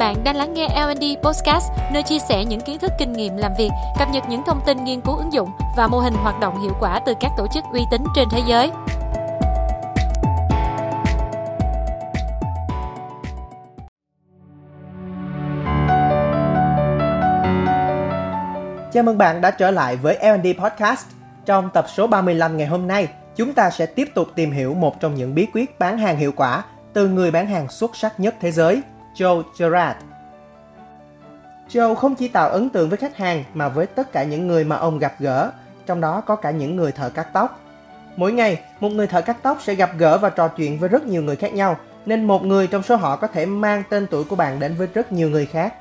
Bạn đang lắng nghe L&D Podcast, nơi chia sẻ những kiến thức kinh nghiệm làm việc, cập nhật những thông tin nghiên cứu ứng dụng và mô hình hoạt động hiệu quả từ các tổ chức uy tín trên thế giới. Chào mừng bạn đã trở lại với L&D Podcast. Trong tập số 35 ngày hôm nay, chúng ta sẽ tiếp tục tìm hiểu một trong những bí quyết bán hàng hiệu quả từ người bán hàng xuất sắc nhất thế giới, Joe Gerard Joe không chỉ tạo ấn tượng với khách hàng mà với tất cả những người mà ông gặp gỡ, trong đó có cả những người thợ cắt tóc. Mỗi ngày, một người thợ cắt tóc sẽ gặp gỡ và trò chuyện với rất nhiều người khác nhau, nên một người trong số họ có thể mang tên tuổi của bạn đến với rất nhiều người khác.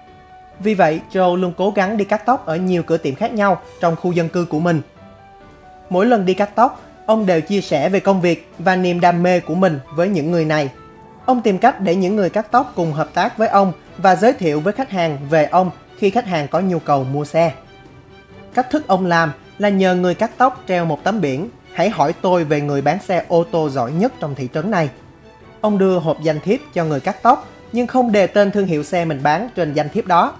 Vì vậy, Joe luôn cố gắng đi cắt tóc ở nhiều cửa tiệm khác nhau trong khu dân cư của mình. Mỗi lần đi cắt tóc, ông đều chia sẻ về công việc và niềm đam mê của mình với những người này. Ông tìm cách để những người cắt tóc cùng hợp tác với ông và giới thiệu với khách hàng về ông khi khách hàng có nhu cầu mua xe. Cách thức ông làm là nhờ người cắt tóc treo một tấm biển Hãy hỏi tôi về người bán xe ô tô giỏi nhất trong thị trấn này. Ông đưa hộp danh thiếp cho người cắt tóc nhưng không đề tên thương hiệu xe mình bán trên danh thiếp đó.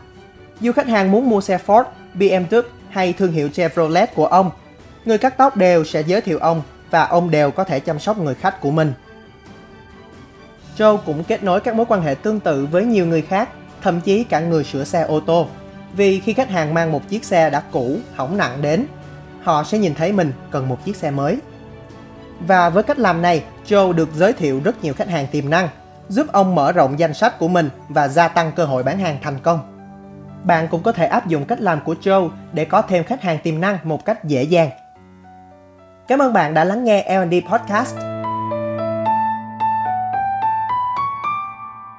Dù khách hàng muốn mua xe Ford, BMW hay thương hiệu Chevrolet của ông, người cắt tóc đều sẽ giới thiệu ông và ông đều có thể chăm sóc người khách của mình. Joe cũng kết nối các mối quan hệ tương tự với nhiều người khác, thậm chí cả người sửa xe ô tô. Vì khi khách hàng mang một chiếc xe đã cũ, hỏng nặng đến, họ sẽ nhìn thấy mình cần một chiếc xe mới. Và với cách làm này, Joe được giới thiệu rất nhiều khách hàng tiềm năng, giúp ông mở rộng danh sách của mình và gia tăng cơ hội bán hàng thành công. Bạn cũng có thể áp dụng cách làm của Joe để có thêm khách hàng tiềm năng một cách dễ dàng. Cảm ơn bạn đã lắng nghe L&D Podcast.